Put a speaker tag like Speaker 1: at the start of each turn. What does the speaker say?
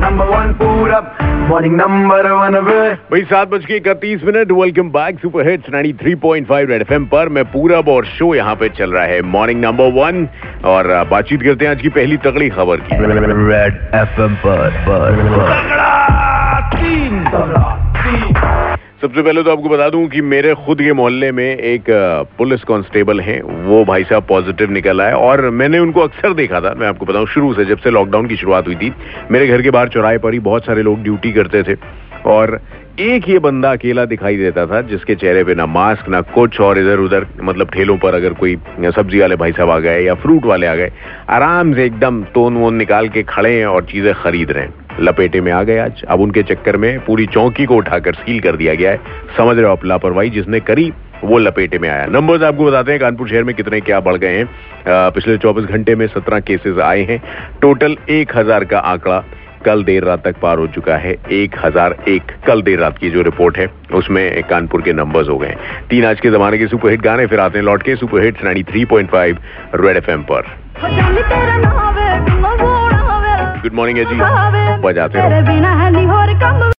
Speaker 1: Number one पूरा morning number one
Speaker 2: भाई सात बज के इकतीस minute. Welcome back super hits 93.5 red FM पर। मैं पूरब और शो यहाँ पे चल रहा है। मॉर्निंग नंबर वन और बातचीत करते हैं आज की पहली तगड़ी खबर की।
Speaker 1: रेड एफ़ एम पर, पर, पर।
Speaker 2: सबसे पहले तो आपको बता दूँ कि मेरे खुद के मोहल्ले में एक पुलिस कांस्टेबल हैं। वो भाई साहब पॉजिटिव निकल आए और मैंने उनको अक्सर देखा था। मैं आपको बताऊँ, शुरू से जब से लॉकडाउन की शुरुआत हुई थी, मेरे घर के बाहर चौराहे पर ही बहुत सारे लोग ड्यूटी करते थे। और एक ये बंदा अकेला दिखाई देता था, जिसके चेहरे पे ना मास्क ना कुछ और इधर उधर मतलब ठेलों पर अगर कोई सब्ज़ी वाले भाई साहब आ गए या फ्रूट वाले आ गए, आराम से एकदम तोन वोन निकाल के खड़े हैं और चीज़ें खरीद रहे हैं। लपेटे में आ गए आज। अब उनके चक्कर में पूरी चौकी को उठाकर सील कर दिया गया है। समझ रहे हो आप, लापरवाही जिसने करी, वो लपेटे में आया। नंबर्स आपको बताते हैं, कानपुर शहर में कितने क्या बढ़ गए हैं। पिछले 24 घंटे में 17 केसेस आए हैं। टोटल 1000 का आंकड़ा कल देर रात तक पार हो चुका है। 1001 कल देर रात की जो रिपोर्ट है, उसमें कानपुर के नंबर्स हो गए। तीन आज के जमाने के सुपरहिट गाने, फिर आते हैं लौट के सुपर हिट्स 93.5 रेड एफएम पर।
Speaker 3: जानी तेरा नाम वे किन्ना सोहना वे
Speaker 2: गुड मॉर्निंग है जी बजाते रहो